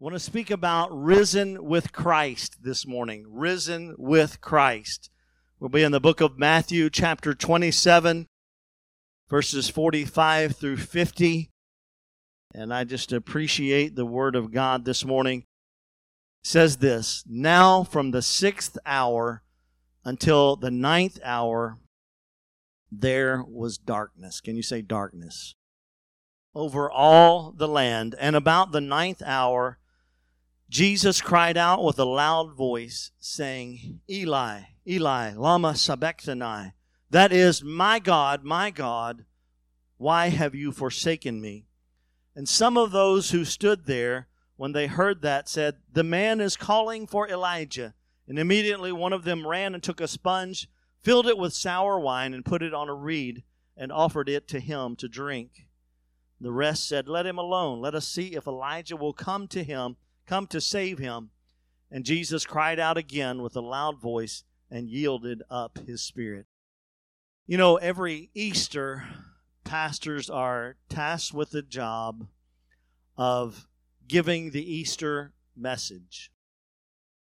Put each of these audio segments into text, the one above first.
I want to speak about risen with Christ this morning. Risen with Christ. We'll be in the book of Matthew, chapter 27, verses 45 through 50. And I just appreciate the word of God this morning. It says this Now from the sixth hour until the ninth hour, there was darkness. Can you say darkness? Over all the land. And about the ninth hour, Jesus cried out with a loud voice, saying, Eli, Eli, Lama Sabachthani. That is, My God, my God, why have you forsaken me? And some of those who stood there, when they heard that, said, The man is calling for Elijah. And immediately one of them ran and took a sponge, filled it with sour wine, and put it on a reed, and offered it to him to drink. The rest said, Let him alone. Let us see if Elijah will come to him come to save him. And Jesus cried out again with a loud voice and yielded up his spirit. You know, every Easter, pastors are tasked with the job of giving the Easter message.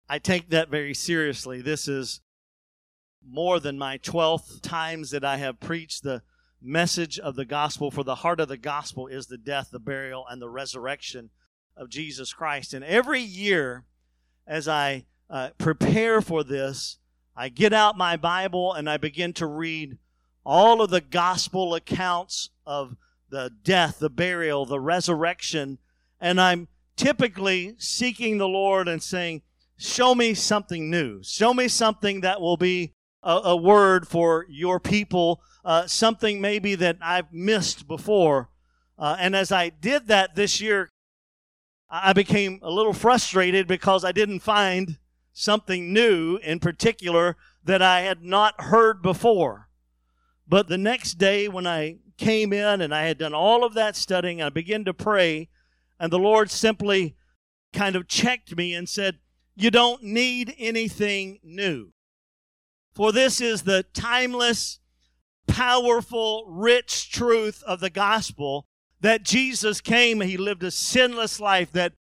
I take that very seriously. This is more than my 12th times that I have preached the message of the gospel, for the heart of the gospel is the death, the burial, and the resurrection of Jesus Christ. And every year, as I uh, prepare for this, I get out my Bible and I begin to read all of the gospel accounts of the death, the burial, the resurrection. And I'm typically seeking the Lord and saying, Show me something new. Show me something that will be a, a word for your people, uh, something maybe that I've missed before. Uh, and as I did that this year, I became a little frustrated because I didn't find something new in particular that I had not heard before. But the next day, when I came in and I had done all of that studying, I began to pray, and the Lord simply kind of checked me and said, You don't need anything new. For this is the timeless, powerful, rich truth of the gospel that Jesus came and he lived a sinless life, that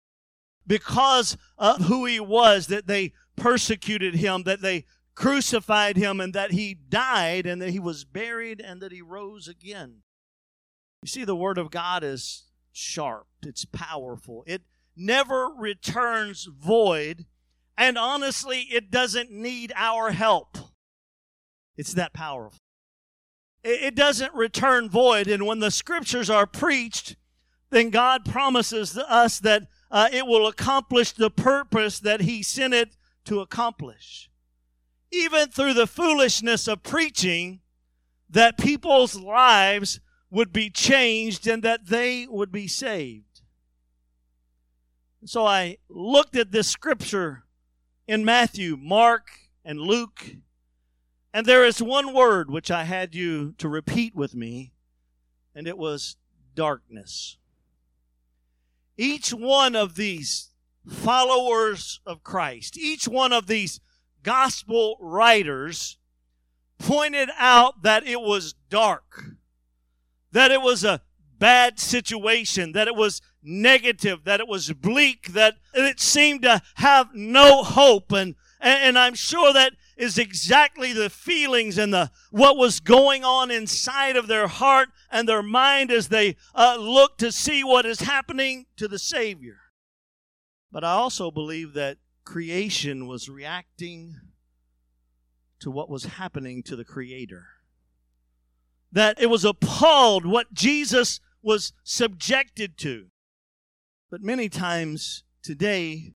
because of who he was, that they persecuted him, that they crucified him, and that he died, and that he was buried, and that he rose again. You see, the Word of God is sharp, it's powerful, it never returns void, and honestly, it doesn't need our help. It's that powerful it doesn't return void. And when the scriptures are preached, then God promises us that uh, it will accomplish the purpose that He sent it to accomplish. Even through the foolishness of preaching, that people's lives would be changed and that they would be saved. So I looked at this scripture in Matthew, Mark, and Luke, and there is one word which I had you to repeat with me, and it was darkness. Each one of these followers of Christ, each one of these gospel writers pointed out that it was dark, that it was a bad situation, that it was negative, that it was bleak, that it seemed to have no hope. And, and, I'm sure that is exactly the feelings and the what was going on inside of their heart and their mind as they uh, look to see what is happening to the Savior. But I also believe that creation was reacting to what was happening to the Creator. That it was appalled what Jesus was subjected to. But many times today,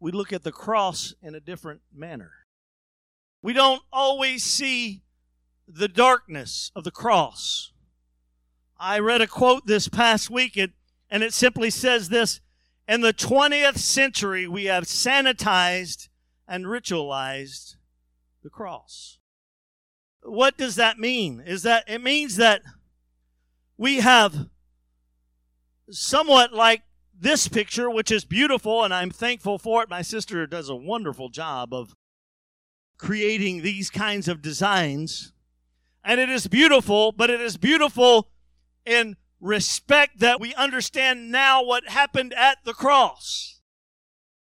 we look at the cross in a different manner. We don't always see the darkness of the cross. I read a quote this past week, and it simply says this In the 20th century, we have sanitized and ritualized the cross. What does that mean? Is that it means that we have somewhat like this picture, which is beautiful, and I'm thankful for it. My sister does a wonderful job of creating these kinds of designs. And it is beautiful, but it is beautiful in respect that we understand now what happened at the cross.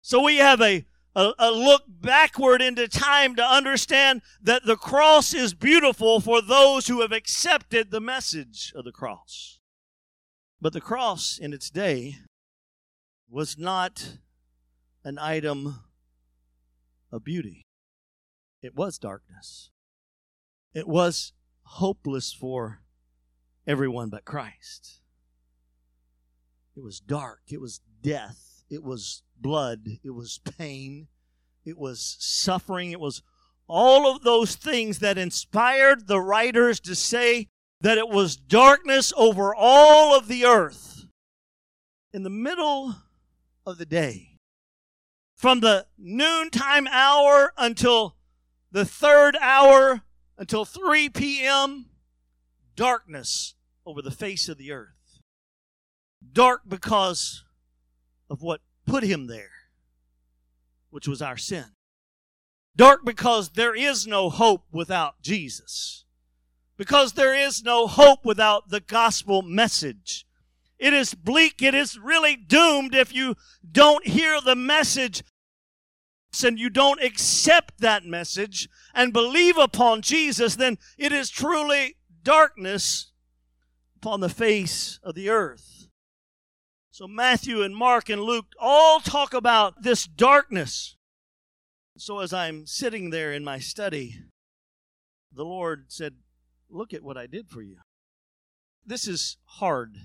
So we have a, a, a, look backward into time to understand that the cross is beautiful for those who have accepted the message of the cross. But the cross in its day was not an item of beauty. It was darkness. It was hopeless for everyone but Christ. It was dark. It was death. It was blood. It was pain. It was suffering. It was all of those things that inspired the writers to say that it was darkness over all of the earth. In the middle of the day, from the noontime hour until the third hour, until 3 p.m., darkness over the face of the earth. Dark because of what put him there, which was our sin. Dark because there is no hope without Jesus. Because there is no hope without the gospel message. It is bleak. It is really doomed if you don't hear the message and you don't accept that message and believe upon Jesus, then it is truly darkness upon the face of the earth. So Matthew and Mark and Luke all talk about this darkness. So as I'm sitting there in my study, the Lord said, Look at what I did for you. This is hard.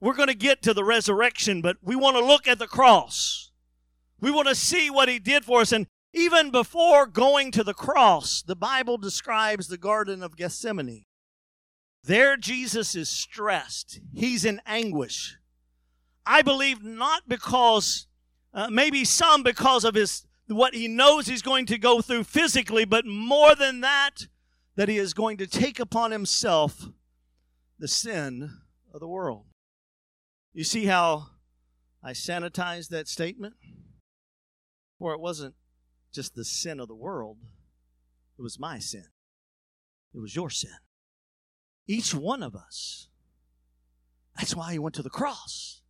We're going to get to the resurrection, but we want to look at the cross. We want to see what He did for us. And even before going to the cross, the Bible describes the Garden of Gethsemane. There, Jesus is stressed, he's in anguish. I believe not because, uh, maybe some because of his what he knows he's going to go through physically, but more than that, that he is going to take upon himself the sin of the world. You see how I sanitized that statement? For it wasn't just the sin of the world, it was my sin. It was your sin. Each one of us. That's why he went to the cross.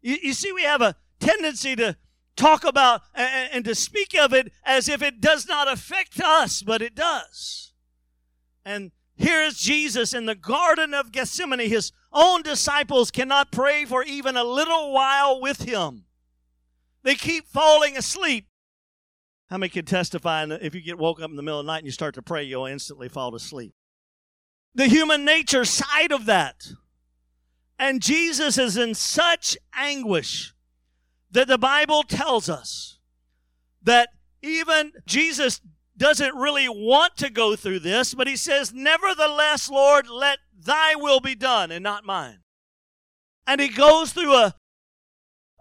You, you see, we have a tendency to talk about and, and to speak of it as if it does not affect us, but it does. And here is Jesus in the Garden of Gethsemane. His own disciples cannot pray for even a little while with him. They keep falling asleep. How many can testify if you get woke up in the middle of the night and you start to pray, you'll instantly fall asleep? The human nature side of that. And Jesus is in such anguish that the Bible tells us that even Jesus doesn't really want to go through this, but he says, Nevertheless, Lord, let thy will be done and not mine. And he goes through a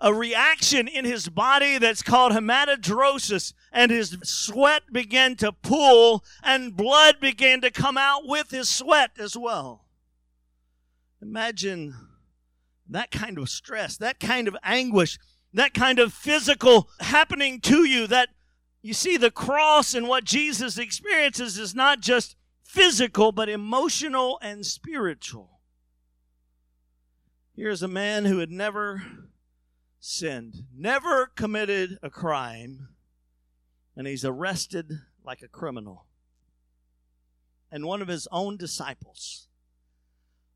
a reaction in his body that's called hematidrosis, and his sweat began to pool, and blood began to come out with his sweat as well. Imagine that kind of stress, that kind of anguish, that kind of physical happening to you. That you see, the cross and what Jesus experiences is not just physical, but emotional and spiritual. Here's a man who had never sinned, never committed a crime, and he's arrested like a criminal. And one of his own disciples,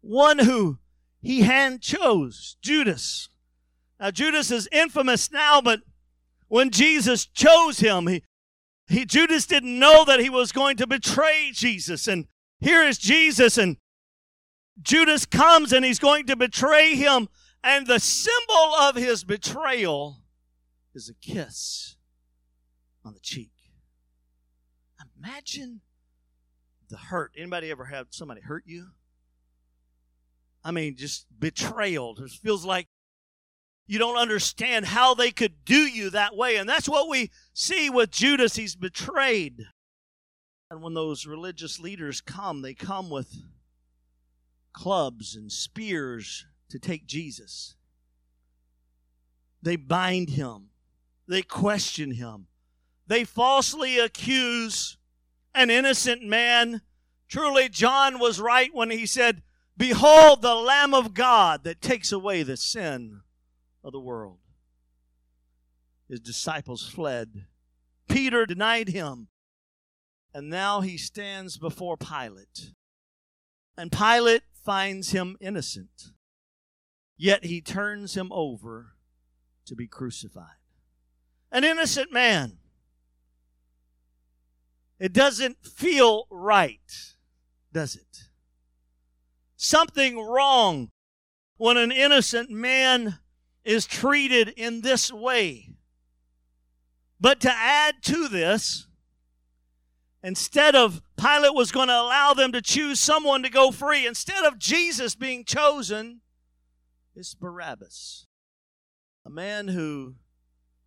one who he hand chose, Judas. Now, Judas is infamous now, but when Jesus chose him, he, he Judas didn't know that he was going to betray Jesus. And here is Jesus, and Judas comes and he's going to betray him. And the symbol of his betrayal is a kiss on the cheek. Imagine the hurt. Anybody ever had somebody hurt you? I mean, just betrayal. It feels like you don't understand how they could do you that way. And that's what we see with Judas. He's betrayed. And when those religious leaders come, they come with clubs and spears to take Jesus. They bind him, they question him, they falsely accuse an innocent man. Truly, John was right when he said, Behold the Lamb of God that takes away the sin of the world. His disciples fled. Peter denied him. And now he stands before Pilate. And Pilate finds him innocent. Yet he turns him over to be crucified. An innocent man. It doesn't feel right, does it? Something wrong when an innocent man is treated in this way. But to add to this, instead of Pilate was going to allow them to choose someone to go free, instead of Jesus being chosen, it's Barabbas, a man who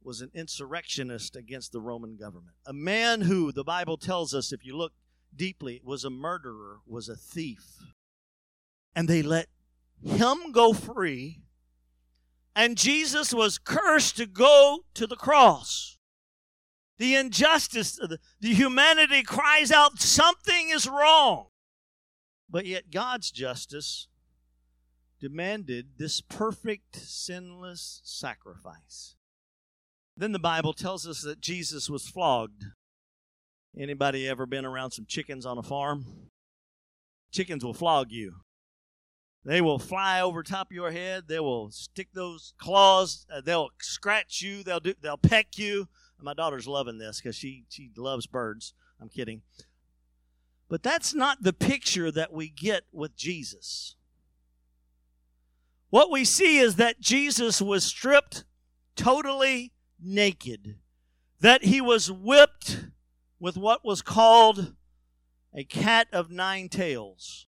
was an insurrectionist against the Roman government, a man who, the Bible tells us, if you look deeply, was a murderer, was a thief. And they let him go free, and Jesus was cursed to go to the cross. The injustice, the, the humanity cries out, something is wrong. But yet God's justice demanded this perfect, sinless sacrifice. Then the Bible tells us that Jesus was flogged. Anybody ever been around some chickens on a farm? Chickens will flog you. They will fly over top of your head. They will stick those claws. Uh, they'll scratch you. They'll do. They'll peck you. My daughter's loving this because she she loves birds. I'm kidding. But that's not the picture that we get with Jesus. What we see is that Jesus was stripped totally naked, that he was whipped with what was called a cat of nine tails,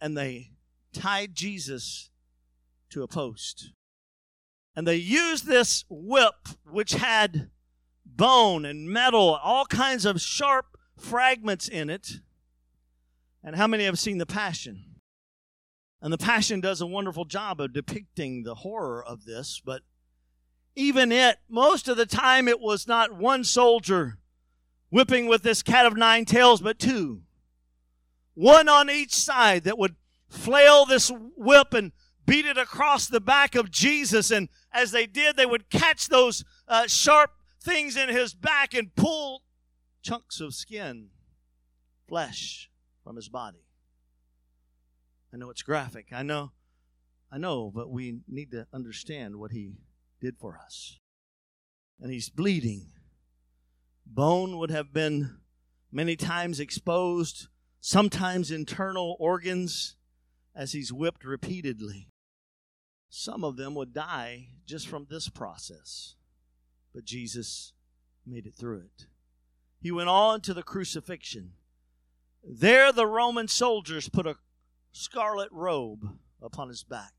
and they tied Jesus to a post. And they used this whip, which had bone and metal, all kinds of sharp fragments in it. And how many have seen The Passion? And The Passion does a wonderful job of depicting the horror of this, but even it, most of the time, it was not one soldier whipping with this cat of nine tails, but two. One on each side that would flail this whip and beat it across the back of Jesus. And as they did, they would catch those uh, sharp things in his back and pull chunks of skin, flesh from his body. I know it's graphic. I know, I know, but we need to understand what he did for us. And he's bleeding. Bone would have been many times exposed, sometimes internal organs, as he's whipped repeatedly. Some of them would die just from this process, but Jesus made it through it. He went on to the crucifixion. There, the Roman soldiers put a scarlet robe upon his back.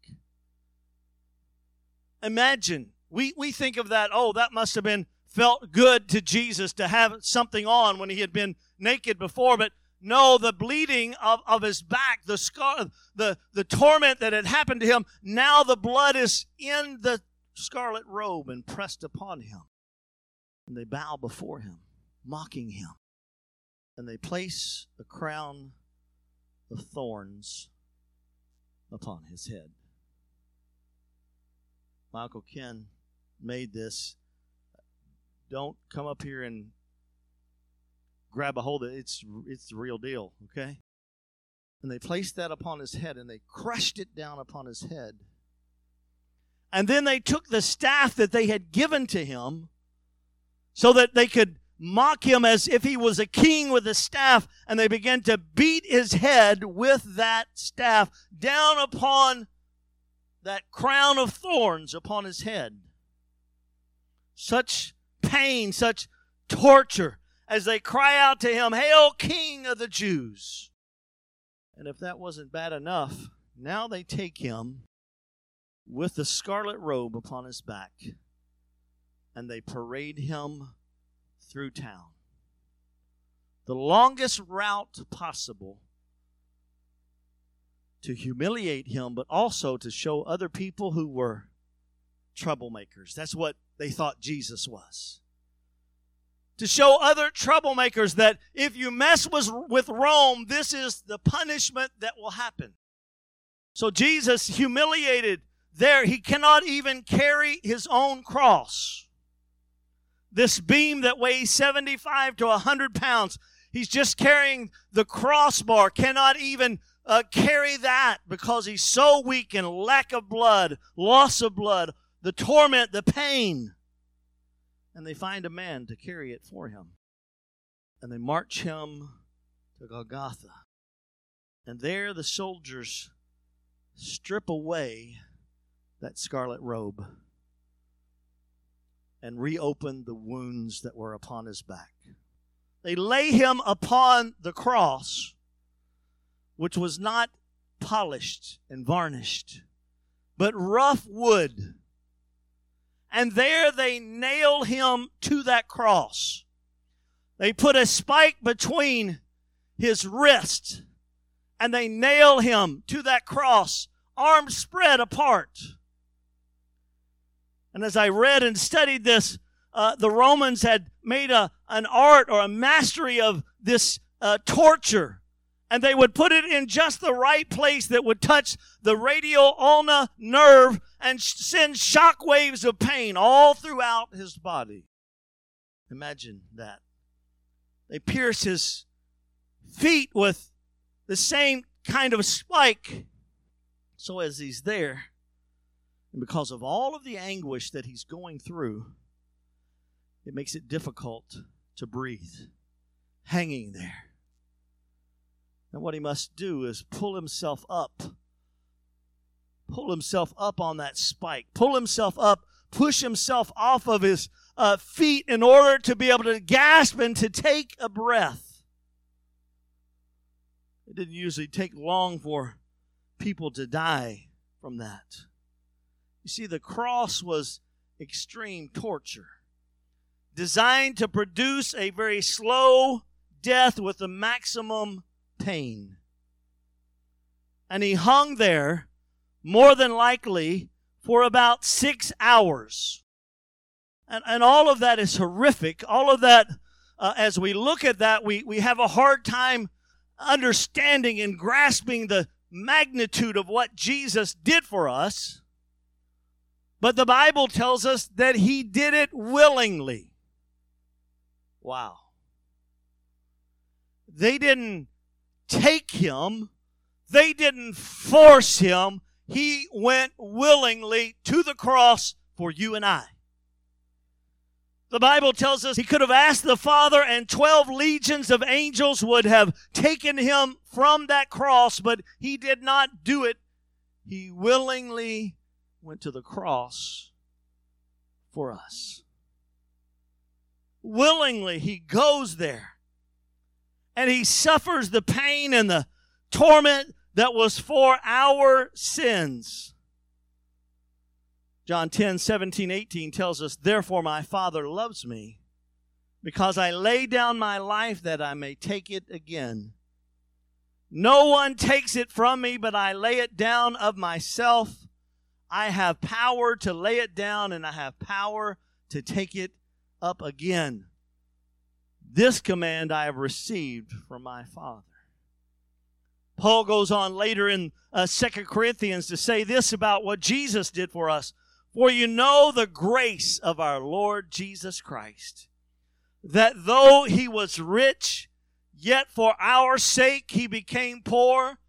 Imagine, we, we think of that, oh, that must have been felt good to Jesus to have something on when he had been naked before, but no, the bleeding of, of his back, the scar, the, the torment that had happened to him, now the blood is in the scarlet robe and pressed upon him. And they bow before him, mocking him. And they place a crown of thorns upon his head. Michael Ken made this. Don't come up here and grab a hold of it. It's, it's the real deal, okay? And they placed that upon his head and they crushed it down upon his head. And then they took the staff that they had given to him so that they could mock him as if he was a king with a staff, and they began to beat his head with that staff down upon that crown of thorns upon his head. Such pain, such torture as they cry out to him, Hail, King of the Jews! And if that wasn't bad enough, now they take him with the scarlet robe upon his back and they parade him through town. The longest route possible to humiliate him, but also to show other people who were troublemakers. That's what they thought Jesus was. To show other troublemakers that if you mess with, Rome, this is the punishment that will happen. So Jesus humiliated there. He cannot even carry his own cross. This beam that weighs 75 to 100 pounds, he's just carrying the crossbar, cannot even uh, carry that because he's so weak and lack of blood, loss of blood, the torment, the pain. And they find a man to carry it for him. And they march him to Golgotha. And there the soldiers strip away that scarlet robe and reopen the wounds that were upon his back. They lay him upon the cross, which was not polished and varnished, but rough wood. And there they nail him to that cross. They put a spike between his wrist and they nail him to that cross, arms spread apart. And as I read and studied this, uh, the Romans had made a, an art or a mastery of this uh, torture. And they would put it in just the right place that would touch the radial ulna nerve and sh- send shock waves of pain all throughout his body. Imagine that. They pierce his feet with the same kind of spike. So as he's there, and because of all of the anguish that he's going through, it makes it difficult to breathe, hanging there. And what he must do is pull himself up, pull himself up on that spike, pull himself up, push himself off of his uh, feet in order to be able to gasp and to take a breath. It didn't usually take long for people to die from that. You see, the cross was extreme torture, designed to produce a very slow death with the maximum pain. And he hung there, more than likely, for about six hours. And, and all of that is horrific. All of that, uh, as we look at that, we, we have a hard time understanding and grasping the magnitude of what Jesus did for us. But the Bible tells us that he did it willingly. Wow. They didn't take him. They didn't force him. He went willingly to the cross for you and I. The Bible tells us he could have asked the Father, and 12 legions of angels would have taken him from that cross, but he did not do it. He willingly went to the cross for us. Willingly, he goes there and he suffers the pain and the torment that was for our sins. John 10, 17, 18 tells us, Therefore my Father loves me, because I lay down my life that I may take it again. No one takes it from me, but I lay it down of myself. I have power to lay it down and I have power to take it up again. This command I have received from my Father. Paul goes on later in uh, 2 Corinthians to say this about what Jesus did for us. For you know the grace of our Lord Jesus Christ, that though he was rich, yet for our sake he became poor,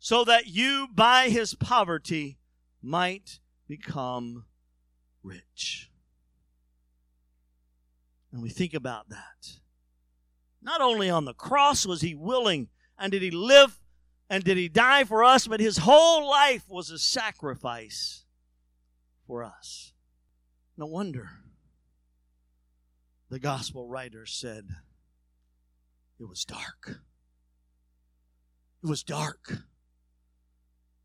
so that you by his poverty might become rich. And we think about that. Not only on the cross was he willing and did he live and did he die for us, but his whole life was a sacrifice for us. No wonder the gospel writer said it was dark. It was dark.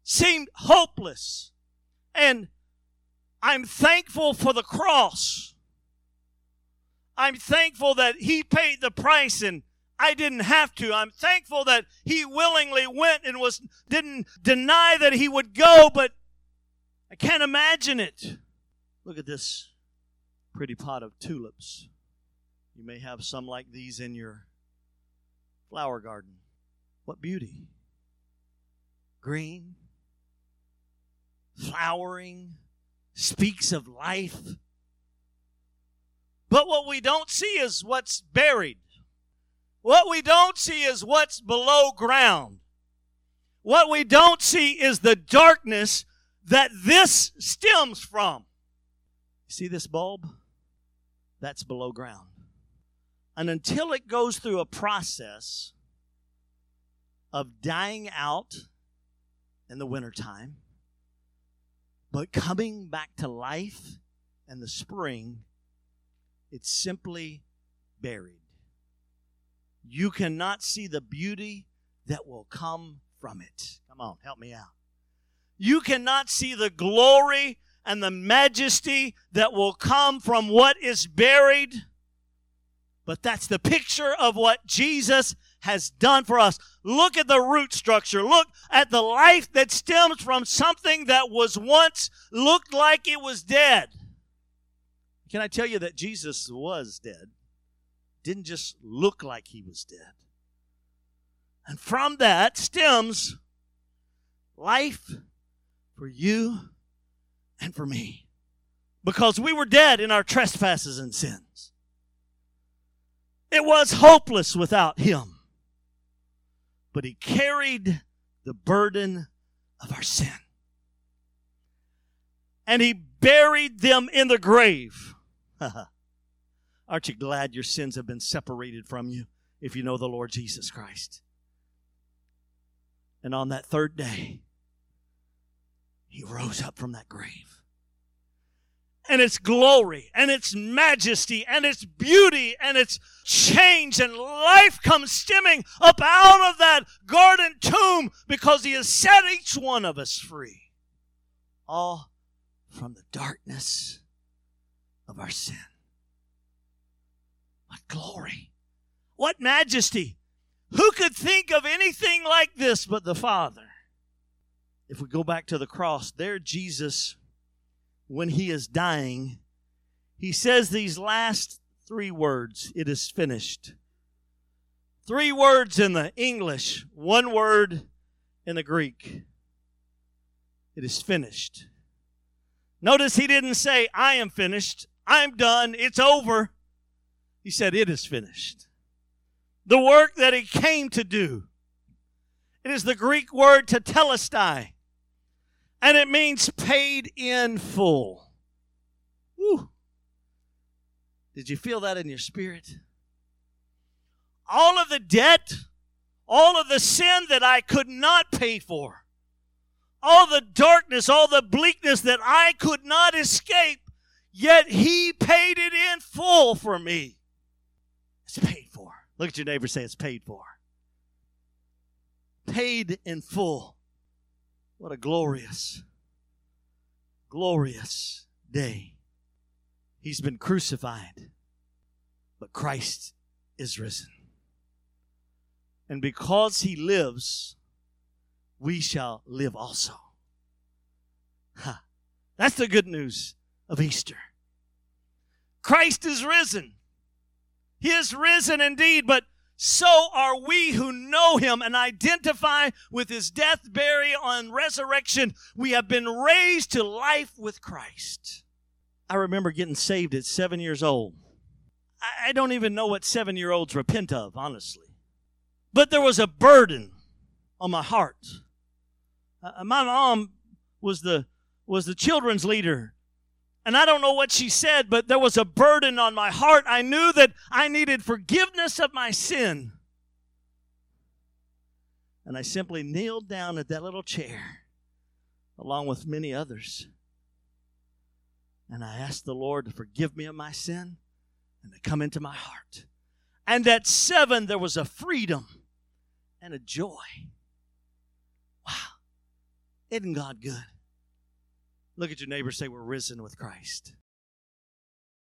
Seemed hopeless. And I'm thankful for the cross. I'm thankful that He paid the price and I didn't have to. I'm thankful that He willingly went and was, didn't deny that He would go, but I can't imagine it. Look at this pretty pot of tulips. You may have some like these in your flower garden. What beauty! Green, flowering, speaks of life. But what we don't see is what's buried. What we don't see is what's below ground. What we don't see is the darkness that this stems from. See this bulb? That's below ground. And until it goes through a process of dying out in the wintertime, but coming back to life and the spring, it's simply buried. You cannot see the beauty that will come from it. Come on, help me out. You cannot see the glory and the majesty that will come from what is buried. But that's the picture of what Jesus has done for us. Look at the root structure. Look at the life that stems from something that was once looked like it was dead. Can I tell you that Jesus was dead? Didn't just look like he was dead. And from that stems life for you and for me. Because we were dead in our trespasses and sins. It was hopeless without him. But he carried the burden of our sin. And he buried them in the grave. Aren't you glad your sins have been separated from you if you know the Lord Jesus Christ? And on that third day, he rose up from that grave. And its glory and its majesty and its beauty and its change and life comes stemming up out of that garden tomb because he has set each one of us free. All from the darkness of our sin. What glory! What majesty! Who could think of anything like this but the Father? If we go back to the cross, there Jesus, when he is dying, he says these last three words It is finished. Three words in the English, one word in the Greek. It is finished. Notice he didn't say, I am finished. I'm done. It's over. He said, It is finished. The work that he came to do. It is the Greek word tetelestai and it means paid in full. Woo. Did you feel that in your spirit? All of the debt, all of the sin that I could not pay for, all the darkness, all the bleakness that I could not escape, yet He paid it in full for me. It's paid for. Look at your neighbor say it's paid for. Paid in full. What a glorious, glorious day. He's been crucified, but Christ is risen. And because he lives, we shall live also. Ha. That's the good news of Easter. Christ is risen. He is risen indeed, but so are we who know him and identify with his death, burial, and resurrection. We have been raised to life with Christ. I remember getting saved at seven years old. I don't even know what seven year olds repent of, honestly. But there was a burden on my heart. Uh, my mom was the, was the children's leader and I don't know what she said, but there was a burden on my heart. I knew that I needed forgiveness of my sin. And I simply kneeled down at that little chair, along with many others. And I asked the Lord to forgive me of my sin and to come into my heart. And at seven, there was a freedom and a joy. Wow. Isn't God good? Look at your neighbor say, We're risen with Christ.